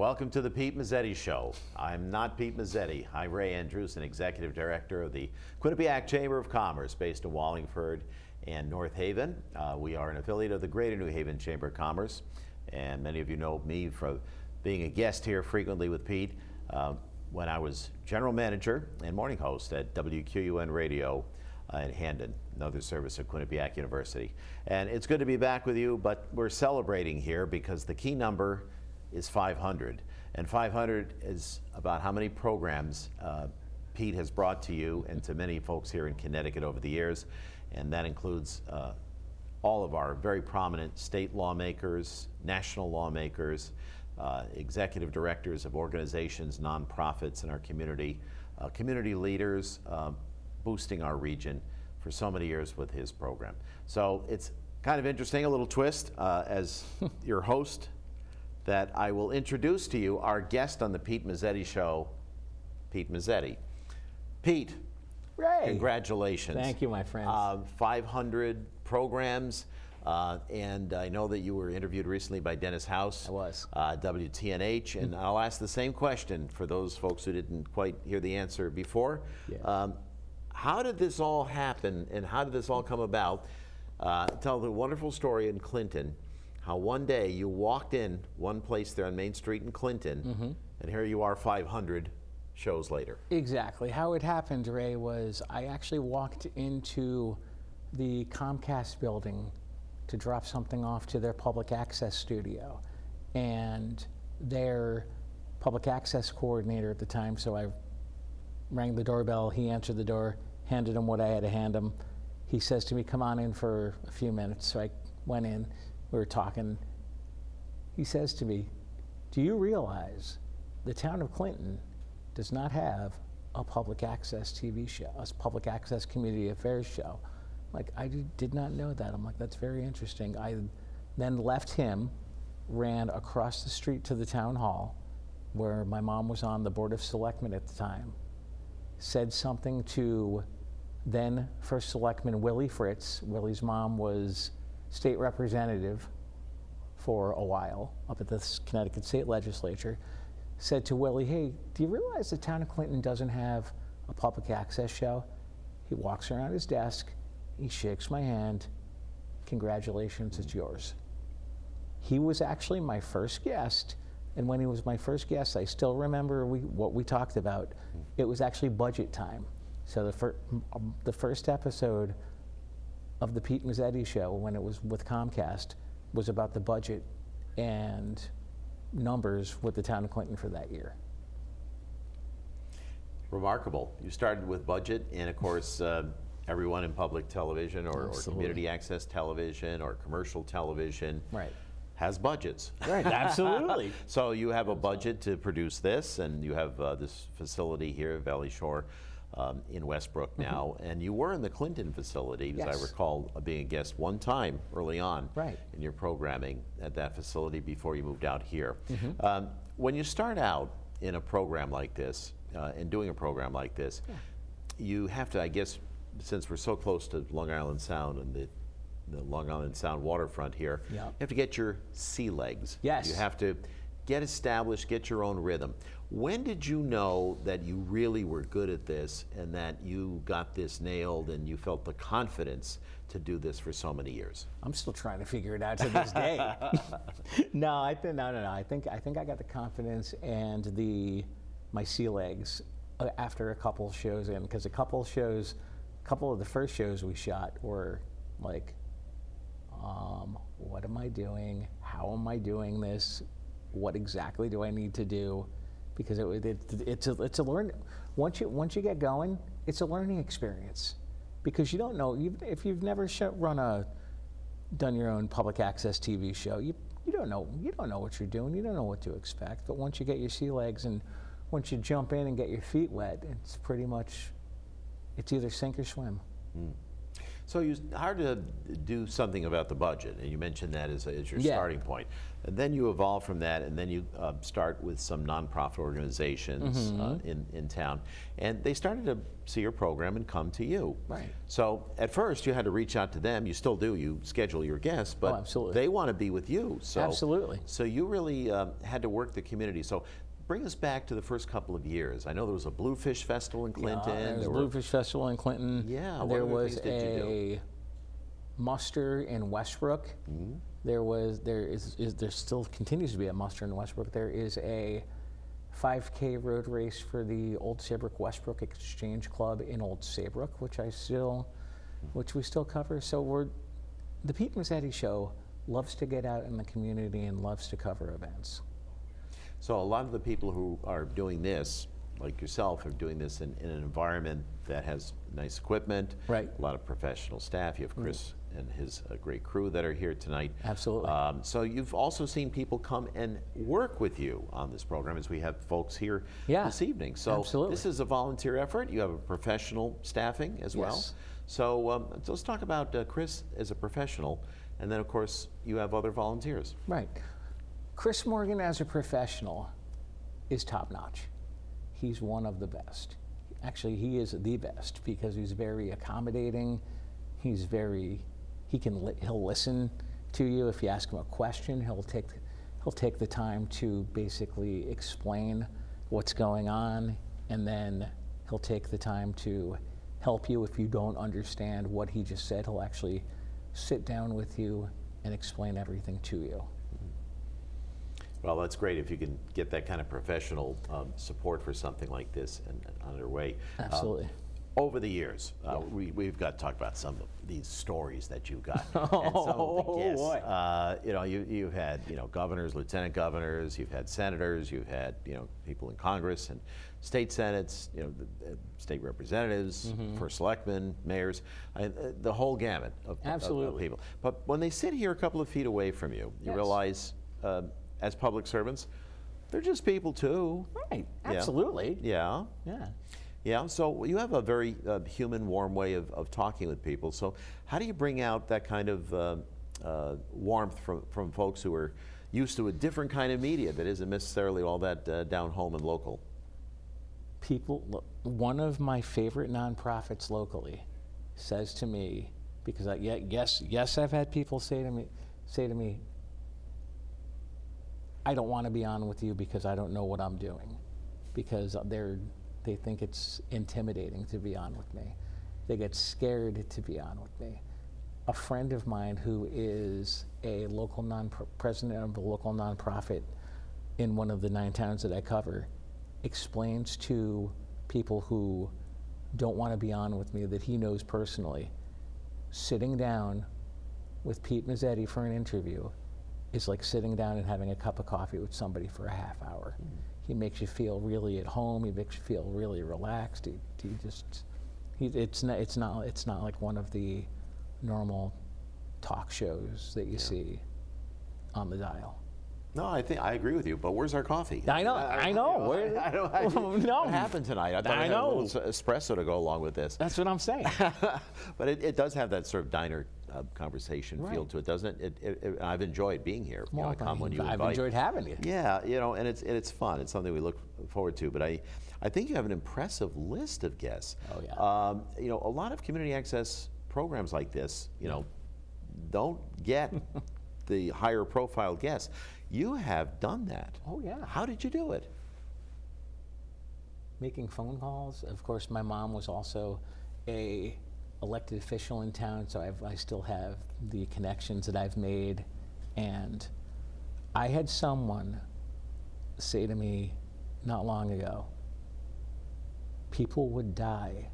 Welcome to the Pete Mezzetti Show. I'm not Pete Mezzetti. I'm Ray Andrews, an executive director of the Quinnipiac Chamber of Commerce based in Wallingford and North Haven. Uh, we are an affiliate of the Greater New Haven Chamber of Commerce, and many of you know me from being a guest here frequently with Pete uh, when I was general manager and morning host at WQUN Radio uh, in Hamden, another service at Quinnipiac University. And it's good to be back with you, but we're celebrating here because the key number is 500. And 500 is about how many programs uh, Pete has brought to you and to many folks here in Connecticut over the years. And that includes uh, all of our very prominent state lawmakers, national lawmakers, uh, executive directors of organizations, nonprofits in our community, uh, community leaders, uh, boosting our region for so many years with his program. So it's kind of interesting, a little twist uh, as your host that I will introduce to you our guest on the Pete Mezzetti Show, Pete Mezzetti. Pete, Ray. congratulations. Thank you, my friends. Uh, 500 programs. Uh, and I know that you were interviewed recently by Dennis House. I was. Uh, WTNH. And I'll ask the same question for those folks who didn't quite hear the answer before. Yeah. Um, how did this all happen and how did this all come about? Uh, tell the wonderful story in Clinton how one day you walked in one place there on Main Street in Clinton, Mm-hmm. and here you are 500 shows later. exactly. How it happened, Ray, was I actually walked into the Comcast building to drop something off to their public access studio. And their public access coordinator at the time, so I rang the doorbell, he answered the door, handed him what I had to hand him. He says to me, Come on in for a few minutes. So I went in, we were talking. He says to me, Do you realize the town of Clinton does not have a public access TV show, a public access community affairs show? Like, I did, did not know that. I'm like, That's very interesting. I then left him, ran across the street to the town hall where my mom was on the Board of Selectmen at the time, said something to then First Selectman Willie Fritz. Willie's mom was state representative for a while up at the Connecticut State Legislature. Said to Willie, "Hey, do you realize the town of Clinton doesn't have a public access show?" He walks around his desk, he shakes my hand. Congratulations, it's yours. He was actually my first guest, and when he was my first guest, I still remember we, what we talked about. It was actually budget time. So the, fir- the first episode of the Pete Mezzetti show, when it was with Comcast, was about the budget and numbers with the town of Clinton for that year. Remarkable. You started with budget, and of course, uh, everyone in public television or, or community access television or commercial television Right. has budgets. Right, absolutely. So you have a budget to produce this, and you have uh, this facility here at Valley Shore um, in Westbrook now, and you were in the Clinton facility, as I Mm-hmm. Recall uh, being a guest one time early on Right. in your programming at that facility before you moved out here. Mm-hmm. Um, when you start out in a program like this, uh, and doing a program like this, you have to, I guess, since we're so close to Long Island Sound and the, the Long Island Sound waterfront here, Yeah. you have to get your sea legs. Yes. You have to get established, get your own rhythm. When did you know that you really were good at this and that you got this nailed and you felt the confidence to do this for so many years? I'm still trying to figure it out to this day. no, I think no, no, no. I think I think I got the confidence and the my sea legs uh, after a couple shows in because a couple shows, a couple of the first shows we shot were like, um, what am I doing? How am I doing this? What exactly do I need to do? Because it, it, it's a it's a learn. Once you once you get going, it's a learning experience because you don't know if you've never run a done your own public access TV show, you you don't know you don't know what you're doing. You don't know what to expect. But once you get your sea legs and once you jump in and get your feet wet, it's pretty much it's either sink or swim. Hmm. So you hard to do something about the budget, and you mentioned that as, as your Yeah. starting point. And then you evolve from that, and then you uh, start with some nonprofit organizations uh, Mm-hmm. in, in town, and they started to see your program and come to you. Right. So at first you had to reach out to them. You still do. You schedule your guests, but Oh, they want to be with you. So Absolutely. So you really um, had to work the community. So. Bring us back to the first couple of years. I know there was a Bluefish Festival in Clinton. Uh, there was there were- Bluefish Festival in Clinton. Yeah, There was a muster in Westbrook. Mm-hmm. There was there is, is there still continues to be a muster in Westbrook. There is a 5K road race for the Old Saybrook Westbrook Exchange Club in Old Saybrook, which I still, which we still cover. So we're the Pete Mezzetti Show loves to get out in the community and loves to cover events. So a lot of the people who are doing this, like yourself, are doing this in, in an environment that has nice equipment, Right. A lot of professional staff. You have Chris and his uh, great crew that are here tonight. Absolutely. Um, so you've also seen people come and work with you on this program, as we have folks here Yeah, this evening. So absolutely. this is a volunteer effort. You have a professional staffing as well. Yes. So, um, so let's talk about uh, Chris as a professional, and then of course you have other volunteers. Right. Chris Morgan, as a professional, is top notch. He's one of the best. Actually, he is the best because he's very accommodating. He's very, he can, he'll listen to you if you ask him a question. He'll take, he'll take the time to basically explain what's going on, and then he'll take the time to help you if you don't understand what he just said. He'll actually sit down with you and explain everything to you. Well, that's great if you can get that kind of professional um, support for something like this and, and underway. Um, Absolutely. over the years, uh, we, we've got to talk about some of these stories that you've got. and some of the Oh, guests. boy. Uh, you know, you, you've had you know governors, lieutenant governors, you've had senators, you've had you know people in Congress and state senates, you know, the, uh, state representatives, Mm-hmm. first selectmen, mayors, I, uh, the whole gamut of, of- of Absolutely. people. But when they sit here a couple of feet away from you, you Yes. realize, uh, as public servants, they're just people too. Right. Absolutely. Yeah. Yeah. Yeah, so you have a very uh, human, warm way of, of talking with people. So, how do you bring out that kind of uh, uh, warmth from, from folks who are used to a different kind of media that isn't necessarily all that uh, down home and local? People, look, one of my favorite nonprofits locally says to me, because I, yeah, yes, yes, I've had people say to me, say to me, I don't want to be on with you because I don't know what I'm doing, because they're, they think it's intimidating to be on with me. They get scared to be on with me. A friend of mine who is a local non president of a local nonprofit in one of the nine towns that I cover explains to people who don't want to be on with me that he knows personally sitting down with Pete Mezzetti for an interview is like sitting down and having a cup of coffee with somebody for a half hour. Hmm. He makes you feel really at home. He makes you feel really relaxed. He, he just, he, it's not, it's not, it's not like one of the normal talk shows that you see on the dial. No, I think I agree with you. But where's our coffee? I know, I know. Where- I don't. I, No. What happened tonight? I thought I I know. espresso to go along with this. That's what I'm saying. but it, it does have that sort of diner uh, conversation feel to it, doesn't it? It, it? I've enjoyed being here. You know, I Well, come when you I've enjoyed having you. Yeah, you know, and it's and it's fun. It's something we look forward to. But I, I think you have an impressive list of guests. Oh, yeah. Um, you know, a lot of community access programs like this, you know, don't get the higher profile guests. You have done that. Oh, yeah. How did you do it? making phone calls. Of course, my mom was also a elected official in town, so I've, I still have the connections that I've made. And I had someone say to me not long ago, people would die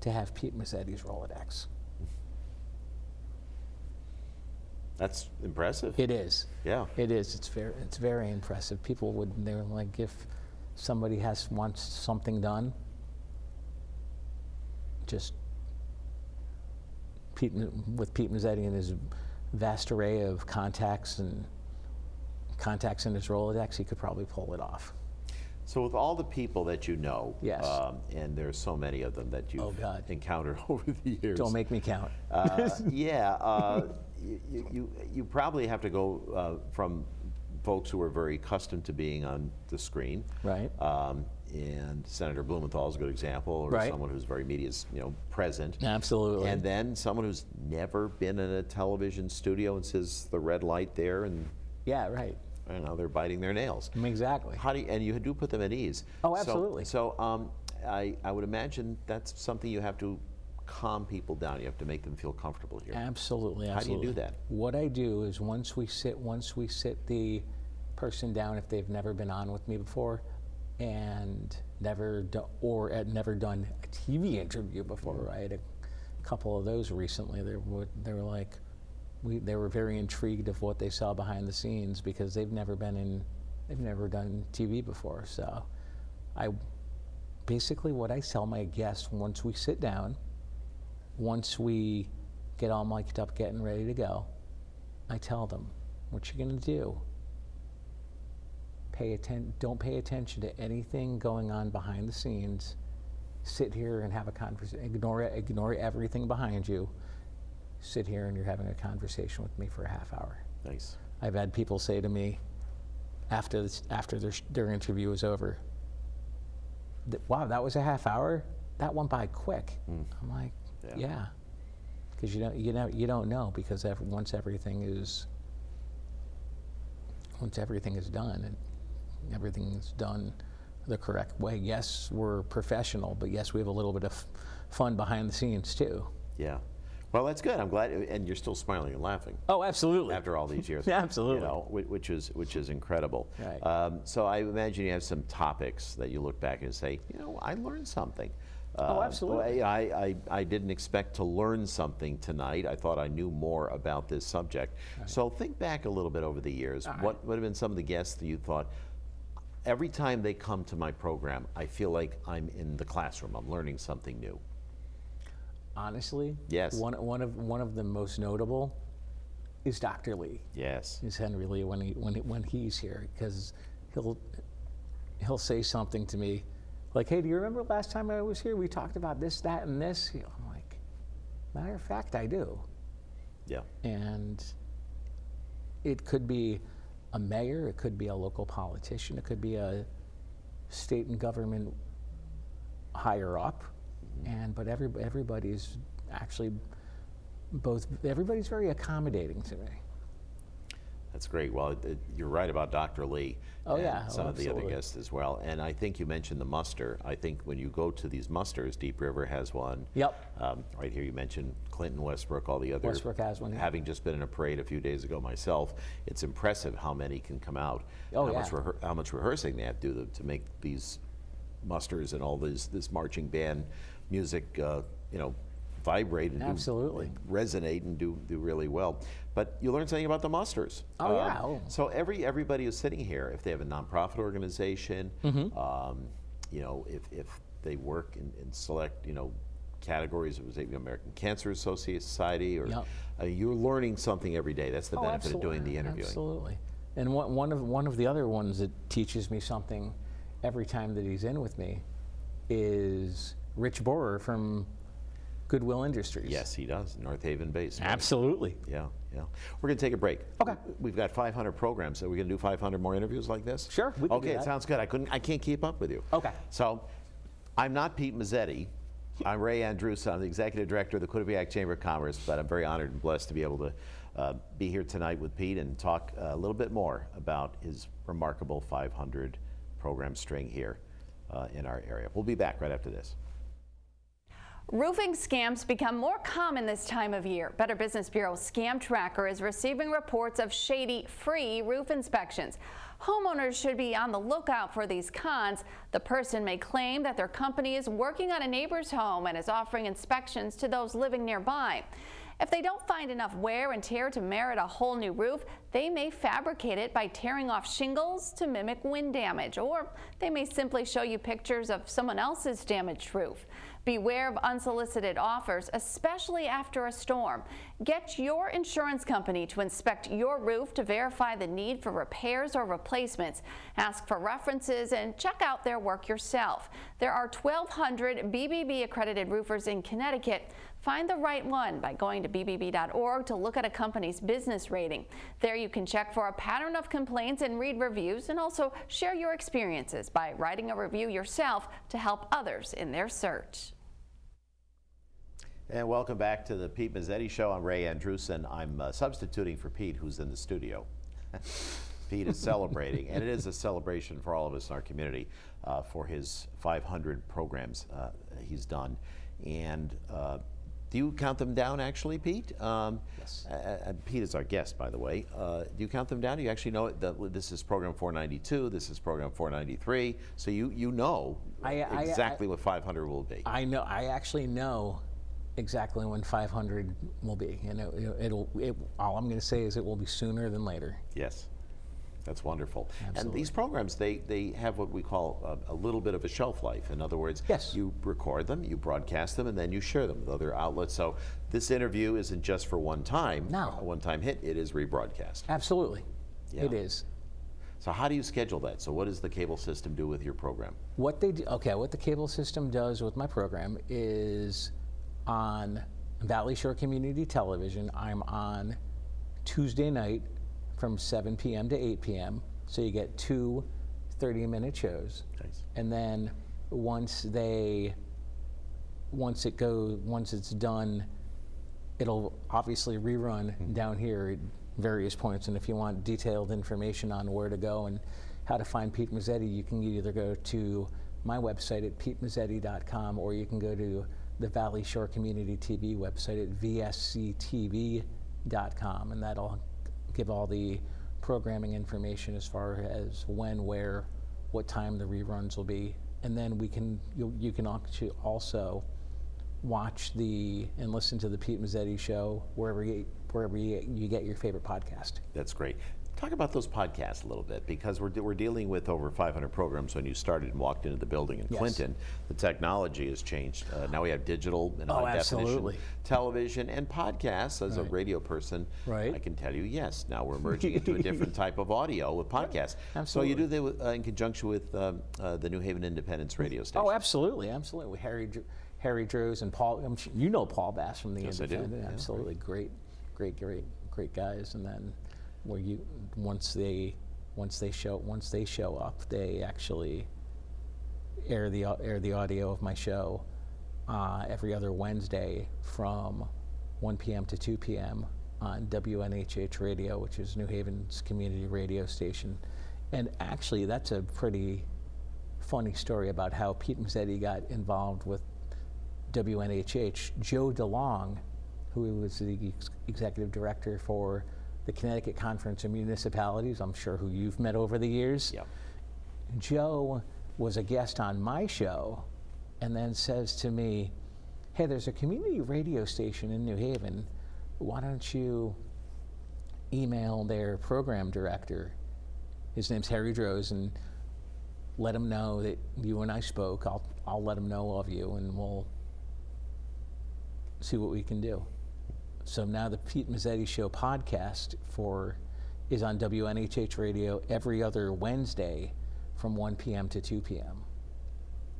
to have Pete Mezzetti's Rolodex. That's impressive. It is. Yeah. It is. It's very. It's very impressive. People would. They're like, if somebody has wants something done, just Pete with Pete Mezzetti and his vast array of contacts and contacts in his Rolodex, he could probably pull it off. So with all the people that you know, Yes. um, and there's so many of them that you've Oh, God. encountered over the years. Don't make me count. Uh, yeah, uh, you, you, you probably have to go uh, from folks who are very accustomed to being on the screen. Right. Um, and Senator Blumenthal is a good example, or Right. someone who's very media, you know, present. Absolutely. And then someone who's never been in a television studio and says the red light there, and yeah, right. Don't know, they're biting their nails. Exactly. How do you, and you do put them at ease. Oh, absolutely. So, um, I, I would imagine that's something you have to calm people down. You have to make them feel comfortable here. Absolutely, absolutely. How do you do that? What I do is once we sit, once we sit the person down, if they've never been on with me before, and never do, or had never done a TV interview before. I had a couple of those recently. They were they were like, we they were very intrigued of what they saw behind the scenes because they've never been in, they've never done TV before. So, I basically what I tell my guests once we sit down once we get all mic'd up, getting ready to go, I tell them, what you're going to do, pay atten- don't pay attention to anything going on behind the scenes. Sit here and have a conversation. Ignore, ignore everything behind you. Sit here and you're having a conversation with me for a half hour. Nice. I've had people say to me after, this, after their, their interview was over, that, wow, that was a half hour? That went by quick. Mm. I'm like, Yeah. yeah. Because you don't, you, know, you don't know because ev- once everything is once everything is done and everything is done the correct way. Yes, we're professional, but yes, we have a little bit of fun behind the scenes too. Yeah. Well, that's good. I'm glad, and you're still smiling and laughing Oh, absolutely. after all these years. Yeah, absolutely. You know, which is which is incredible. Right. Um, so I imagine you have some topics that you look back and say, you know, I learned something. Oh, Uh, absolutely. I, I, I didn't expect to learn something tonight. I thought I knew more about this subject. So think back a little bit over the years. All right. What would have been some of the guests that you thought, every time they come to my program, I feel like I'm in the classroom. I'm learning something new. Honestly, Yes. One, one of one of the most notable is Dr. Lee. Yes. Is Henry Lee when he when he, when he's here because he'll he'll say something to me like, "Hey, do you remember last time I was here? We talked about this, that, and this." I'm like, "Matter of fact, I do." Yeah. and it could be a mayor, it could be a local politician, it could be a state and government higher up, and but every, everybody's actually both everybody's very accommodating to me. That's great. Well, it, you're right about Dr. Lee. Oh, and yeah. Some Oh, of the other guests as well. And I think you mentioned the muster. I think when you go to these musters, Deep River has one. Yep. Um, right here, you mentioned Clinton, Westbrook, all the other. Westbrook has one, yeah. Having just been in a parade a few days ago myself, it's impressive how many can come out. Oh, how yeah. Much how much rehearsing they have to do to, to make these musters and all this this marching band music, uh, you know, vibrate and do- Absolutely. and resonate and do do really well. But you learn something about the musters. Oh, yeah. Oh. So every everybody who's sitting here, if they have a nonprofit organization, Mm-hmm. um, you know, if, if they work in, in select, you know, categories of the American Cancer Society, or Yep. uh, you're learning something every day. That's the Oh, benefit of doing the absolutely. interviewing. Absolutely. And one, one of one of the other ones that teaches me something every time that he's in with me is Rich Borer from Goodwill Industries. Yes, he does. North Haven based. right? Absolutely. Yeah, yeah. We're going to take a break. Okay. We've got 500 programs. Are we going to do 500 more interviews like this? Sure, can okay, it sounds good. I couldn't. I can't keep up with you. Okay. So, I'm not Pete Mezzetti. I'm Ray Andrews. I'm the executive director of the Quinnipiac Chamber of Commerce. But I'm very honored and blessed to be able to uh, be here tonight with Pete and talk uh, a little bit more about his remarkable 500 program string here uh, in our area. We'll be back right after this. Roofing scams become more common this time of year. Better Business Bureau Scam Tracker is receiving reports of shady free roof inspections. Homeowners should be on the lookout for these cons. The person may claim that their company is working on a neighbor's home and is offering inspections to those living nearby. If they don't find enough wear and tear to merit a whole new roof, they may fabricate it by tearing off shingles to mimic wind damage, or they may simply show you pictures of someone else's damaged roof. Beware of unsolicited offers, especially after a storm. Get your insurance company to inspect your roof to verify the need for repairs or replacements. Ask for references and check out their work yourself. There are 1,200 BBB accredited roofers in Connecticut. Find the right one by going to bbb.org to look at a company's business rating. There you can check for a pattern of complaints and read reviews and also share your experiences by writing a review yourself to help others in their search. And welcome back to the Pete Mezzetti Show. I'm Ray Andrewsen. I'm uh, substituting for Pete, who's in the studio. Pete is celebrating, and it is a celebration for all of us in our community uh, for his 500 programs uh, he's done. And uh, do you count them down, actually, Pete? Um, Yes. uh, Pete is our guest, by the way. Uh, do you count them down? Do you actually know that this is program 492, this is program 493, so you, you know I- I- exactly what 500 will be. I know. I actually know exactly when 500 will be, and it, it'll. It, all I'm going to say is it will be sooner than later. Yes, that's wonderful. And these programs, they, they have what we call a, a little bit of a shelf life. In other words, Yes. you record them, you broadcast them, and then you share them with other outlets. So this interview isn't just for one time, No. a one-time hit. It is rebroadcast. Absolutely, it Yeah. is. So how do you schedule that? So what does the cable system do with your program? What they do, okay, what the cable system does with my program is on Valley Shore Community Television, I'm on Tuesday night from 7 p.m. to 8 p.m. So you get two 30 minute shows. Nice. And then once they, once it goes, once it's done, it'll obviously rerun mm-hmm. down here at various points. And if you want detailed information on where to go and how to find Pete Mezzetti, you can either go to my website at petemezzetti.com or you can go to the Valley Shore Community TV website at vsctv.com, and that'll give all the programming information as far as when, where, what time the reruns will be, and then we can you, you can also watch the and listen to the Pete Mezzetti show wherever you, wherever you, you get your favorite podcast. That's great. Talk about those podcasts a little bit because we're, we're dealing with over 500 programs when you started and walked into the building in Yes. Clinton. The technology has changed. Uh, now we have digital and Oh, definition absolutely. television and podcasts. As a radio person, Right. I can tell you, yes, now we're merging into a different type of audio with podcasts. Absolutely. So you do that uh, in conjunction with um, uh, the New Haven Independent radio station. Oh, absolutely, absolutely. Harry, Harry Droz and Paul. I'm sure you know Paul Bass from the Yes, I do. Independent. Yeah, right. absolutely, great, great, great, great guys. And then where you once they once they show once they show up, they actually air the air the audio of my show uh, every other Wednesday from 1 p.m. to 2 p.m. on WNHH Radio, which is New Haven's community radio station. And actually, that's a pretty funny story about how Pete Mezzetti got involved with WNHH. Joe DeLong, who was the ex- executive director for the Connecticut Conference of Municipalities, I'm sure who you've met over the years. Yep. Joe was a guest on my show and then says to me, Hey, there's a community radio station in New Haven. Why don't you email their program director? His name's Harry Droz, and let him know that you and I spoke. I'll, I'll let him know of you, and we'll see what we can do. So now the Pete Mezzetti Show podcast for is on WNHH Radio every other Wednesday from 1 p.m. to 2 p.m.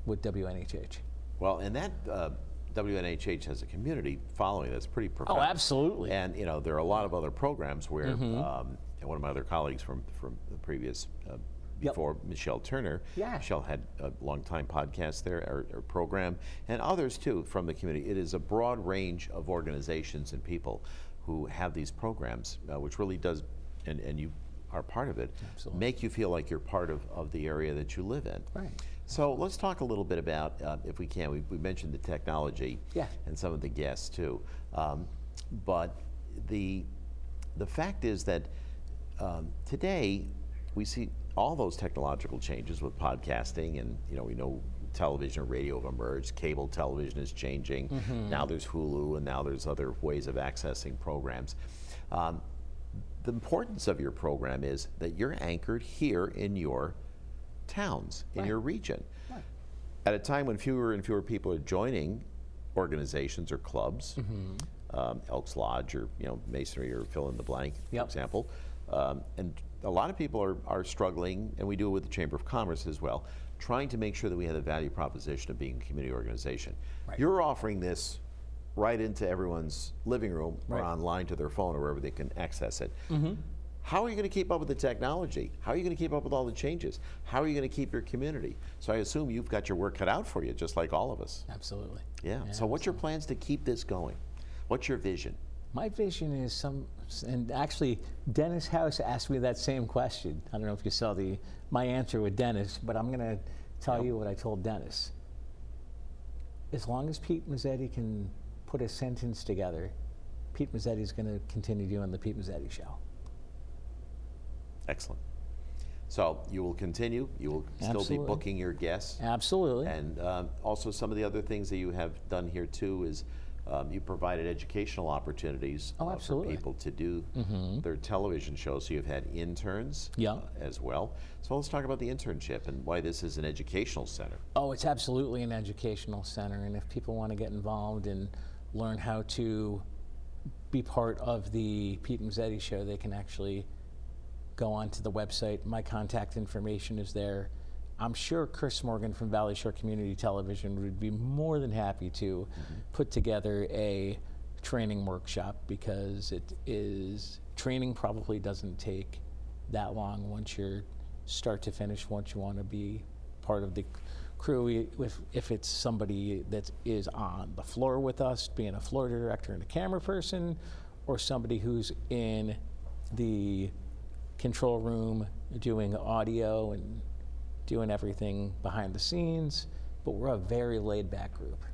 with WNHH. Well, and that uh, WNHH has a community following that's pretty profound. Oh, absolutely. And you know, there are a lot of other programs where um, and one of my other colleagues from from the previous. Uh, Yep. before Michelle Turner. Yeah. Michelle had a long time podcast there, or, or program, and others too from the community. It is a broad range of organizations and people who have these programs, uh, which really does, and, and you are part of it, Absolutely. make you feel like you're part of, of the area that you live in. Right. So let's talk a little bit about, uh, if we can, we, we mentioned the technology Yeah. and some of the guests too. Um, but the, the fact is that um, today we see all those technological changes with podcasting and, you know, we know television and radio have emerged, cable television is changing, now there's Hulu and now there's other ways of accessing programs. Um, the importance of your program is that you're anchored here in your towns, in Right. your region. Right. at a time when fewer and fewer people are joining organizations or clubs, Mm-hmm. um, Elks Lodge or you know Masonry or fill in the blank, for example, um, and a lot of people are, are struggling, and we do it with the Chamber of Commerce as well, trying to make sure that we have the value proposition of being a community organization. Right. You're offering this right into everyone's living room or Right. online to their phone or wherever they can access it. Mm-hmm. How are you going to keep up with the technology? How are you going to keep up with all the changes? How are you going to keep your community? So I assume you've got your work cut out for you, just like all of us. Absolutely. Yeah. so what's your plans to keep this going? What's your vision? My vision is some, and actually, Dennis House asked me that same question. I don't know if you saw the my answer with Dennis, but I'm going to tell Yep. you what I told Dennis. As long as Pete Mezzetti can put a sentence together, Pete Mezzetti is going to continue doing the Pete Mezzetti show. Excellent. So you will continue. You will still Absolutely. be booking your guests. Absolutely. And um, also, some of the other things that you have done here too is um, you provided educational opportunities Oh, uh, for people to do their television shows. So you've had interns Yeah. uh, as well. So let's talk about the internship and why this is an educational center. Oh, it's absolutely an educational center, and if people want to get involved and learn how to be part of the Pete Mezzetti show, they can actually go onto the website. My contact information is there. I'm sure Chris Morgan from Valley Shore Community Television would be more than happy to mm-hmm. put together a training workshop because it is training probably doesn't take that long once you're start to finish once you want to be part of the crew if, if it's somebody that is on the floor with us being a floor director and a camera person or somebody who's in the control room doing audio and doing everything behind the scenes but we're a very laid back group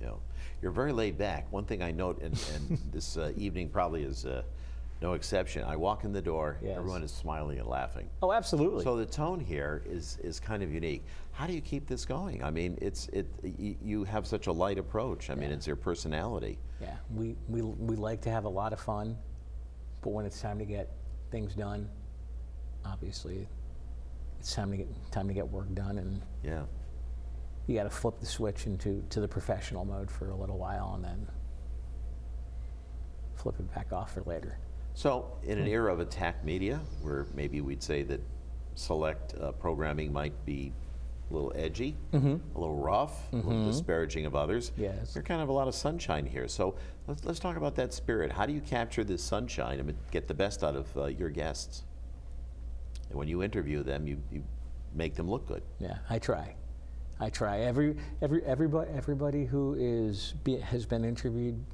know, you're very laid back. One thing I note, and, and this uh, evening probably is uh, no exception. I walk in the door, Yes. everyone is smiling and laughing. oh absolutely So the tone here is is kind of unique. How do you keep this going? I mean, it's it. y- You have such a light approach. I mean, it's your personality. Yeah, we, we, we like to have a lot of fun, but when it's time to get things done, obviously, it's time to get time to get work done, and Yeah. you got to flip the switch into to the professional mode for a little while, and then flip it back off for later. So, in an era of attack media, where maybe we'd say that select uh, programming might be a little edgy, a little rough, a little disparaging of others, Yes. there's kind of a lot of sunshine here. So, let's, let's talk about that spirit. How do you capture this sunshine and get the best out of uh, your guests? And when you interview them, you, you make them look good. Yeah, I try. I try. Every every everybody everybody who is be, has been interviewed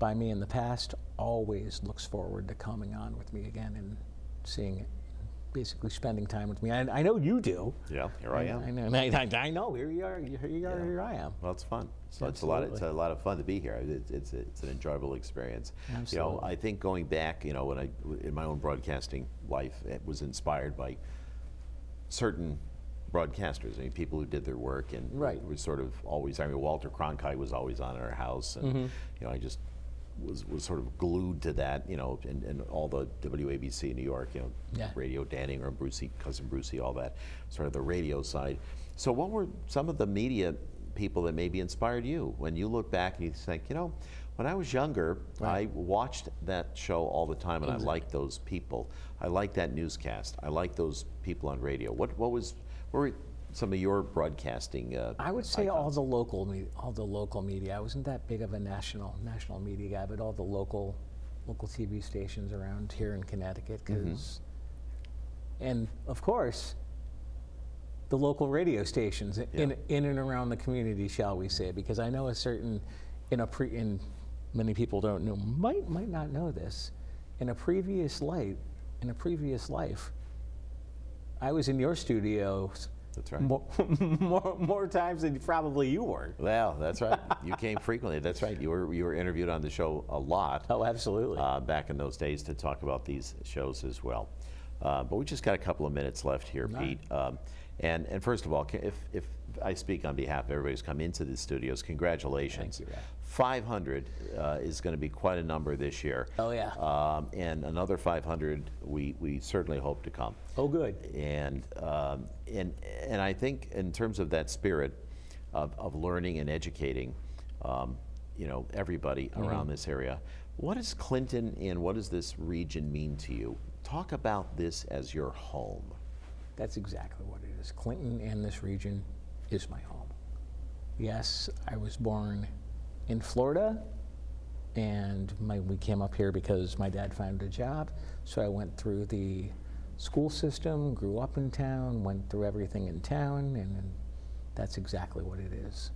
by me in the past always looks forward to coming on with me again and seeing it, basically spending time with me. I, I know you do. Yeah, here I am. I know. I, I, I know. Here you are. Here you are. Yeah. Here I am. Well, it's fun. So it's a lot. It's a lot of fun to be here. It, it's it's an enjoyable experience. Absolutely. You know, I think going back, you know, when I in my own broadcasting life, it was inspired by certain broadcasters. I mean, people who did their work and Right. was sort of always. I mean, Walter Cronkite was always on our house, and Mm-hmm. you know, I just was was sort of glued to that. You know, and, and all the WABC in New York, you know, Yeah. radio Danning or Brucie, cousin Brucie, all that, sort of the radio side. So, what were some of the media people that maybe inspired you when you look back and you think, you know, when I was younger, I watched that show all the time, and I liked those people. I liked that newscast. I liked those people on radio. What what was what were some of your broadcasting? Uh, I would say all the local, me- all the local media. I wasn't that big of a national national media guy, but all the local local TV stations around here in Connecticut, because, and of course, the local radio stations in Yeah. in and around the community, shall we say? Because I know a certain, in a pre, in many people don't know, might might not know this, in a previous life, in a previous life, I was in your studios That's right. more, more, more times than probably you were. Well, that's right. You came frequently. That's right. You were you were interviewed on the show a lot. Oh, absolutely. uh, back in those days to talk about these shows as well. Uh, but we just got a couple of minutes left here, Pete. Um, and, and first of all, if, if I speak on behalf of everybody who's come into the studios, congratulations. Thank you. 500 uh, is going to be quite a number this year. Oh, yeah. Um, and another 500 we, we certainly hope to come. Oh, good. And, um, and, and I think in terms of that spirit of, of learning and educating, um, you know, everybody around this area, what does Clinton and what does this region mean to you? Talk about this as your home. That's exactly what it is. Clinton and this region is my home. Yes, I was born in Florida, and my, we came up here because my dad found a job. So I went through the school system, grew up in town, went through everything in town, and, that's exactly what it is.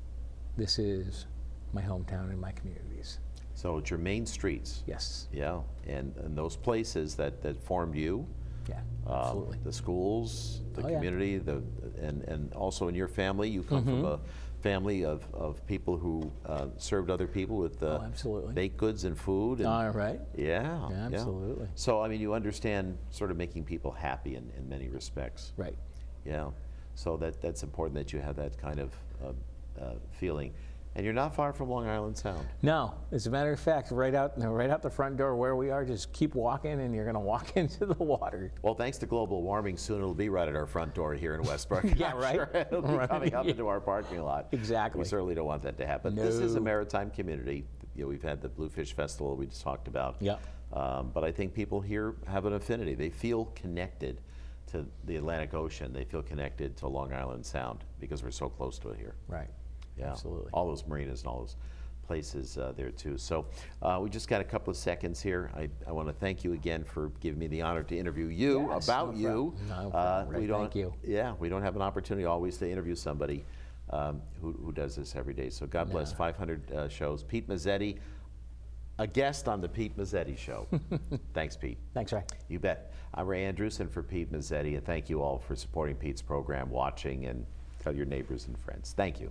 This is my hometown and my communities. So it's your main streets. Yes. Yeah, and, and those places that, that formed you, Yeah. um, Absolutely. the schools, the Oh, yeah. community, the, and, and also in your family, you come from Mm-hmm. a family of, of people who uh, served other people with uh, Oh, absolutely. baked goods and food. And, All right. Yeah, Yeah, yeah. absolutely. So, I mean, you understand sort of making people happy in, in many respects. Right. Yeah. So that, that's important that you have that kind of uh, uh, feeling. And you're not far from Long Island Sound. No, as a matter of fact, right out right out the front door where we are, just keep walking, and you're going to walk into the water. Well, thanks to global warming, soon it'll be right at our front door here in Westbrook. Yeah, I'm right. Sure it'll be Right. coming up into our parking lot. Exactly. We certainly don't want that to happen. This is a maritime community. You know, we've had the Bluefish Festival we just talked about. Yep. Um, but I think people here have an affinity. They feel connected to the Atlantic Ocean. They feel connected to Long Island Sound because we're so close to it here. Right. Yeah, Absolutely. All those marinas and all those places uh, there too. So uh, we just got a couple of seconds here. I, I want to thank you again for giving me the honor to interview you Yes, about no you. No Uh, we don't, Thank you. Yeah, we don't have an opportunity always to interview somebody um, who, who does this every day. So God bless. No. 500 uh, shows. Pete Mezzetti, a guest on the Pete Mezzetti Show. Thanks, Pete. Thanks, Ray. You bet. I'm Ray Andrews for Pete Mezzetti, and thank you all for supporting Pete's program, watching, and tell your neighbors and friends. Thank you.